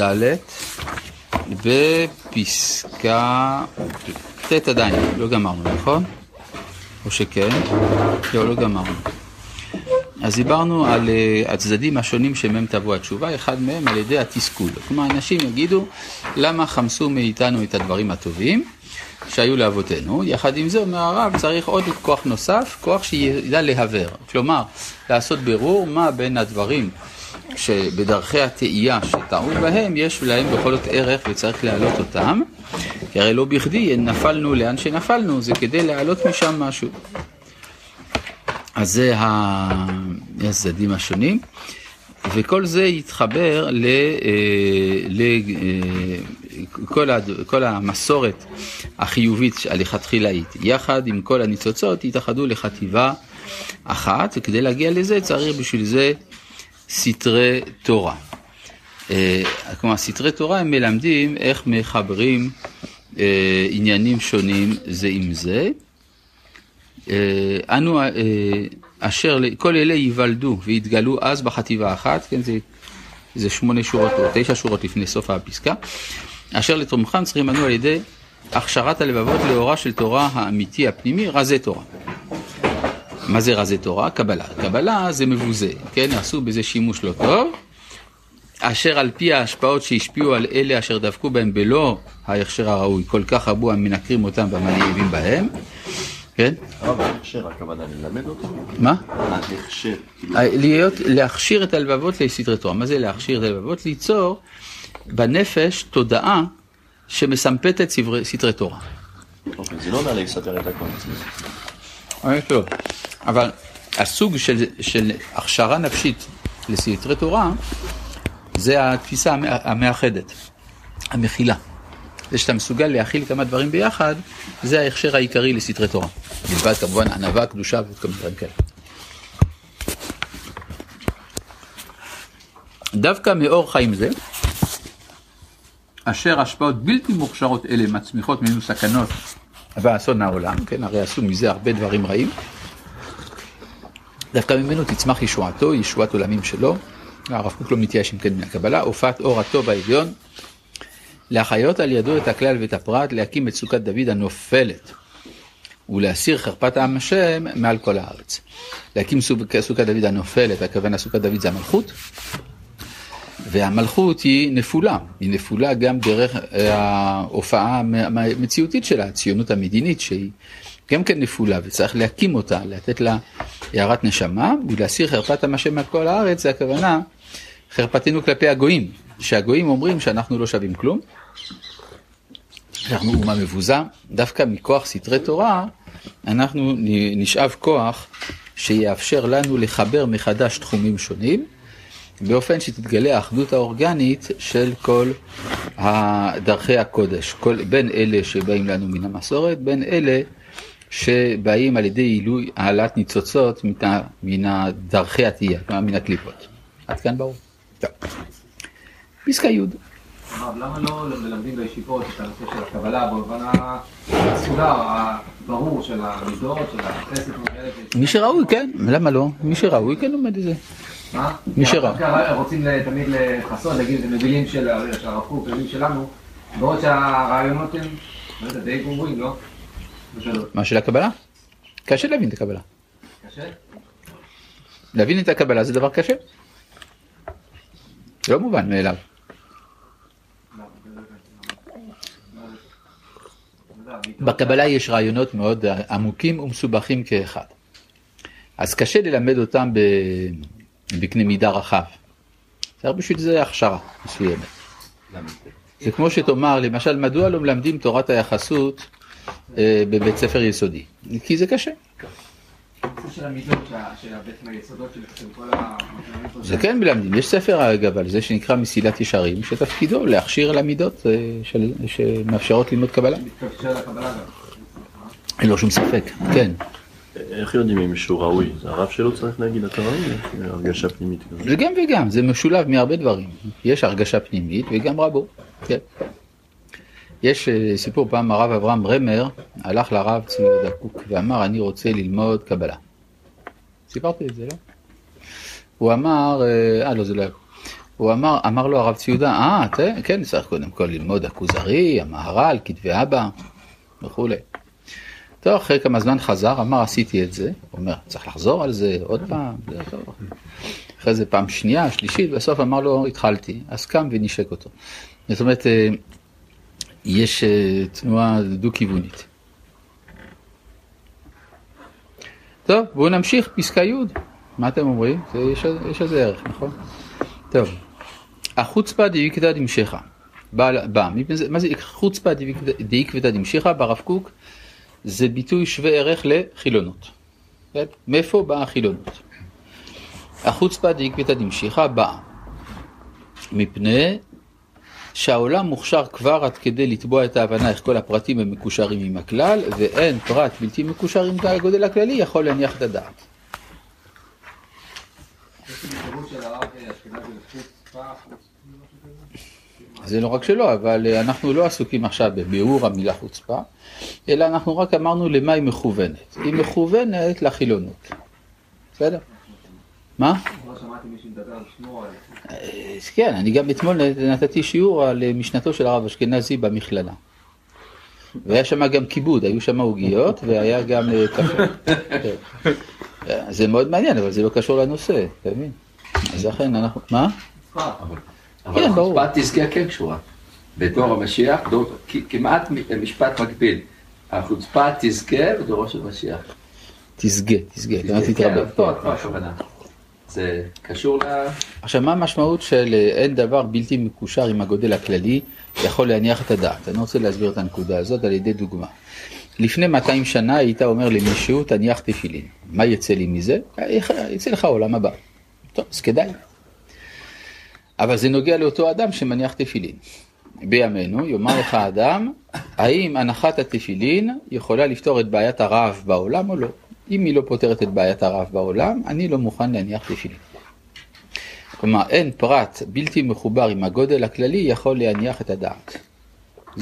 ד' בפסקה ט' עדיין, לא גמרנו, נכון? או שכן? לא, לא גמרנו. אז דיברנו על uh, הצדדים השונים שמהם תבוא התשובה, אחד מהם על ידי התסכול. כלומר, אנשים יגידו, למה חמסו מאיתנו את הדברים הטובים שהיו לאבותינו? יחד עם זה, אומר הרב, צריך עוד כוח נוסף, כוח שידע להבר. כלומר, לעשות בירור מה בין הדברים שבדרכי התאייה שטעו בהם, יש להם בכל זאת ערך וצריך להעלות אותם, כי הרי לא בכדי נפלנו לאן שנפלנו, זה כדי להעלות משם משהו. אז זה הצדדים השונים, וכל זה יתחבר לכל אה, המסורת החיובית הלכתחילאית. יחד עם כל הניצוצות יתאחדו לחטיבה אחת, וכדי להגיע לזה צריך בשביל זה סתרי תורה. אה, כלומר, סתרי תורה הם מלמדים איך מחברים אה, עניינים שונים זה עם זה. אה, אנו אשר כל אלה ייוולדו ויתגלו אז בחטיבה אחת, כן, זה, זה שמונה שורות או תשע שורות לפני סוף הפסקה, אשר לתרומכם צריכים אנו על ידי הכשרת הלבבות לאורה של תורה האמיתי הפנימי, רזי תורה. מה זה רזי תורה? קבלה. קבלה זה מבוזה, כן? עשו בזה שימוש לא טוב, אשר על פי ההשפעות שהשפיעו על אלה אשר דבקו בהם בלא ההכשר הראוי, כל כך רבו המנקרים אותם והמלהיבים בהם, כן? הרב, ההכשר, הכוונה ללמד אותו? מה? ההכשר. כאילו- להיות, להכשיר את הלבבות לסדרי תורה. מה זה להכשיר את הלבבות? ליצור בנפש תודעה שמסמפתת סדרי תורה. אוקיי, זה לא נעלה לסדר את הכל. טוב. אבל הסוג של, של הכשרה נפשית לסתרי תורה, זה התפיסה המאחדת, המכילה. זה שאתה מסוגל להכיל כמה דברים ביחד, זה ההכשר העיקרי לסתרי תורה. מלבד כמובן ענווה, קדושה ועוד מיני דברים כאלה. דווקא מאור חיים זה, אשר השפעות בלתי מוכשרות אלה מצמיחות ממנו סכנות ואסון העולם, כן, הרי עשו מזה הרבה דברים רעים. דווקא ממנו תצמח ישועתו, ישועת עולמים שלו. הרב קוק לא מתייאש עם כן מהקבלה, הופעת אור הטוב העליון, להחיות על ידו את הכלל ואת הפרט, להקים את סוכת דוד הנופלת, ולהסיר חרפת העם השם מעל כל הארץ. להקים סוכת דוד הנופלת, הכוונה סוכת דוד זה המלכות, והמלכות היא נפולה, היא נפולה גם דרך אה, ההופעה המציאותית שלה, הציונות המדינית שהיא גם כן נפולה וצריך להקים אותה, לתת לה הערת נשמה ולהסיר חרפת המשם מעל כל הארץ, זה הכוונה חרפתנו כלפי הגויים, שהגויים אומרים שאנחנו לא שווים כלום, אנחנו אומה מבוזה, דווקא מכוח סתרי תורה אנחנו נשאב כוח שיאפשר לנו לחבר מחדש תחומים שונים באופן שתתגלה האחדות האורגנית של כל דרכי הקודש, כל, בין אלה שבאים לנו מן המסורת, בין אלה שבאים על ידי עילוי העלאת ניצוצות מן דרכי התהייה, כלומר מן הקליפות. עד כאן ברור. טוב. פסקה י'. למה לא מלמדים בישיבות את הנושא של הקבלה במובן הסודר, הברור של המידות, של החסד? מי שראוי, כן, למה לא? מי שראוי, כן לומד את זה. מה? מי שראוי. רוצים תמיד לכסות, להגיד, זה מבינים של הרב קוק, מבינים שלנו, בעוד שהרעיונות הם, לא יודע, די גמורים, לא? מה של הקבלה? קשה להבין את הקבלה. קשה? להבין את הקבלה זה דבר קשה. זה לא מובן מאליו. בקבלה יש רעיונות מאוד עמוקים ומסובכים כאחד. אז קשה ללמד אותם בקנה מידה רחב. צריך בשביל זה הכשרה מסוימת. זה כמו שתאמר, למשל, מדוע לא מלמדים תורת היחסות בבית ספר יסודי? כי זה קשה. זה כן מלמדים, יש ספר אגב על זה שנקרא מסילת ישרים, שתפקידו להכשיר למידות אה, שמאפשרות ללמוד קבלה. אין לו שום ספק, כן. איך יודעים אם מישהו ראוי? זה הרב שלו צריך להגיד אתה ראוי? הרגשה פנימית כזאת. זה גם וגם, זה משולב מהרבה דברים. יש הרגשה פנימית וגם רבו, כן. יש אה, סיפור פעם הרב אברהם רמר הלך לרב צבי יהודה קוק ואמר אני רוצה ללמוד קבלה. סיפרתי את זה, לא? הוא אמר, אה, אה לא זה לא היה. הוא אמר, אמר לו הרב ציודה, אה, ת- כן, צריך קודם כל ללמוד הכוזרי, המהר"ל, כתבי אבא וכולי. טוב, אחרי כמה זמן חזר, אמר, עשיתי את זה. הוא אומר, צריך לחזור על זה עוד פעם, זה טוב. אחרי זה פעם שנייה, שלישית, בסוף אמר לו, התחלתי. אז קם ונשק אותו. זאת אומרת, אה, יש אה, תנועה דו-כיוונית. טוב, בואו נמשיך, פסקה י'. מה אתם אומרים? זה, יש, יש לזה ערך, נכון? טוב. החוצפה דאיקתא דמשכה. בא, זה- מה זה חוצפה דאיקתא דמשכה ברב קוק? זה ביטוי שווה ערך לחילונות. כן? מאיפה באה החילונות? החוצפה דאיקתא דמשכה באה מפני שהעולם מוכשר כבר עד כדי לתבוע את ההבנה איך כל הפרטים הם מקושרים עם הכלל, ואין פרט בלתי מקושר עם הגודל הכללי יכול להניח את הדעת. זה לא רק שלא, אבל אה, אנחנו לא עסוקים עכשיו בביאור המילה חוצפה, אלא אנחנו רק אמרנו למה היא מכוונת. היא מכוונת לחילונות. בסדר? מה? לא אה, כן, אני גם אתמול נתתי שיעור על אה, משנתו של הרב אשכנזי במכללה. והיה שם גם כיבוד, היו שם עוגיות והיה גם אה, קפה. כן. זה מאוד מעניין, אבל זה לא קשור לנושא, אתה מבין? אז לכן אנחנו... מה? אבל כן. החוצפה תזכה כן קשורה. בדור המשיח, כמעט משפט מקביל. החוצפה תזכה בדורו של משיח. תסגה, תסגה, גם כן, תתרבה. זה קשור ל... עכשיו, מה המשמעות של אה, אין דבר בלתי מקושר עם הגודל הכללי יכול להניח את הדעת? אני רוצה להסביר את הנקודה הזאת על ידי דוגמה. לפני 200 שנה היית אומר למישהו, תניח תפילין. מה יצא לי מזה? יצא לך עולם הבא. טוב, אז כדאי. אבל זה נוגע לאותו אדם שמניח תפילין. בימינו יאמר לך אדם, האם הנחת התפילין יכולה לפתור את בעיית הרעב בעולם או לא? אם היא לא פותרת את בעיית הרעב בעולם, אני לא מוכן להניח תפילין. כלומר, אין פרט בלתי מחובר עם הגודל הכללי יכול להניח את הדעת.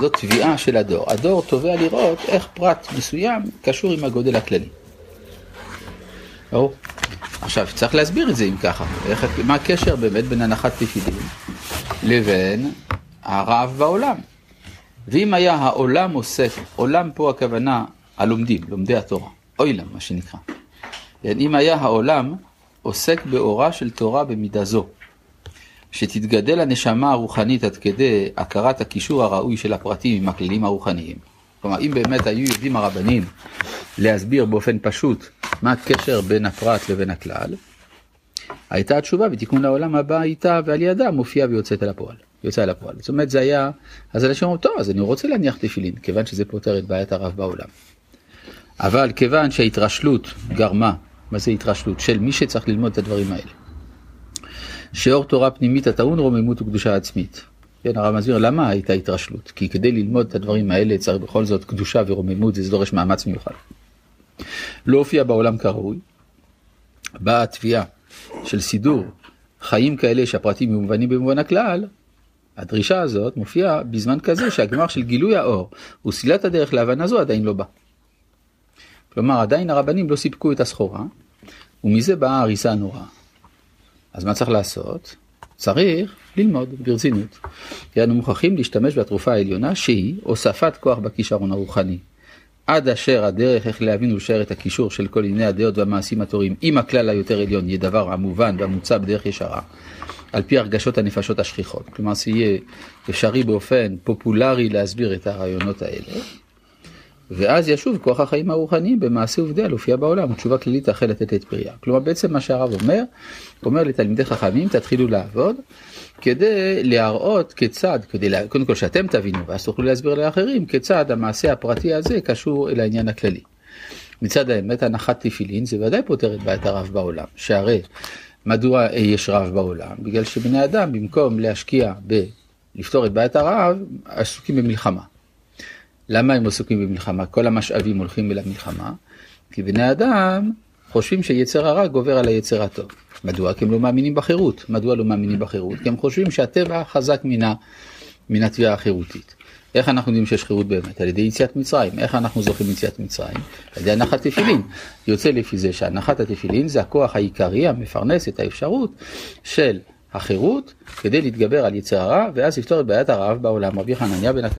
זאת תביעה של הדור. הדור תובע לראות איך פרט מסוים קשור עם הגודל הכללי. ברור. עכשיו, צריך להסביר את זה אם ככה. איך, מה הקשר באמת בין הנחת תפילין לבין הרעב בעולם? ואם היה העולם עוסק, עולם פה הכוונה הלומדים, לומדי התורה, אוילם מה שנקרא. כן, אם היה העולם עוסק באורה של תורה במידה זו, שתתגדל הנשמה הרוחנית עד כדי הכרת הקישור הראוי של הפרטים עם הכללים הרוחניים. כלומר, אם באמת היו יודעים הרבנים להסביר באופן פשוט מה הקשר בין הפרט לבין הכלל, הייתה התשובה בתיקון העולם הבא איתה ועל ידה מופיעה ויוצאת אל הפועל. יוצא אל הפועל. זאת אומרת זה היה, אז אנשים אומרים, טוב, אז אני רוצה להניח תפילין, כיוון שזה פותר את בעיית הרב בעולם. אבל כיוון שההתרשלות גרמה, מה זה התרשלות? של מי שצריך ללמוד את הדברים האלה. שאור תורה פנימית הטעון רוממות וקדושה עצמית. כן, הרב מסביר למה הייתה התרשלות? כי כדי ללמוד את הדברים האלה צריך בכל זאת קדושה ורוממות, זה דורש מאמץ מיוחד. לא הופיע בעולם כראוי, באה התביעה של סידור חיים כאלה שהפרטים מובנים במובן הכלל, הדרישה הזאת מופיעה בזמן כזה שהגמר של גילוי האור וסלילת הדרך להבנה זו עדיין לא בא. כלומר עדיין הרבנים לא סיפקו את הסחורה ומזה באה ההריסה הנוראה. אז מה צריך לעשות? צריך ללמוד ברצינות. כי אנו מוכרחים להשתמש בתרופה העליונה שהיא הוספת כוח בכישרון הרוחני. עד אשר הדרך איך להבין ולשער את הקישור של כל ענייני הדעות והמעשים התורים עם הכלל היותר עליון יהיה דבר המובן והמוצע בדרך ישרה. על פי הרגשות הנפשות השכיחות. כלומר, זה יהיה אפשרי באופן פופולרי להסביר את הרעיונות האלה. ואז ישוב כוח החיים הרוחניים במעשה עובדיה להופיע בעולם, ותשובה כללית תחל לתת את פריה. כלומר, בעצם מה שהרב אומר, אומר לתלמידי חכמים, תתחילו לעבוד, כדי להראות כיצד, כדי, לה... קודם כל שאתם תבינו, ואז תוכלו להסביר לאחרים, כיצד המעשה הפרטי הזה קשור אל העניין הכללי. מצד האמת, הנחת תפילין זה ודאי פותר את בעיית הרב בעולם, שהרי מדוע יש רעב בעולם? בגלל שבני אדם במקום להשקיע בלפתור את בעיית הרעב, עסוקים במלחמה. למה הם עסוקים במלחמה? כל המשאבים הולכים אל המלחמה, כי בני אדם חושבים שיצר הרע גובר על היצר הטוב. מדוע? כי הם לא מאמינים בחירות. מדוע לא מאמינים בחירות? כי הם חושבים שהטבע חזק מן, התביעה החירותית. איך אנחנו יודעים שיש חירות באמת? על ידי יציאת מצרים. איך אנחנו זוכים ליציאת מצרים? על ידי הנחת תפילין. יוצא לפי זה שהנחת התפילין זה הכוח העיקרי המפרנס את האפשרות של החירות כדי להתגבר על יצר הרע, ואז לפתור את בעיית הרעב בעולם. רבי חנניה בן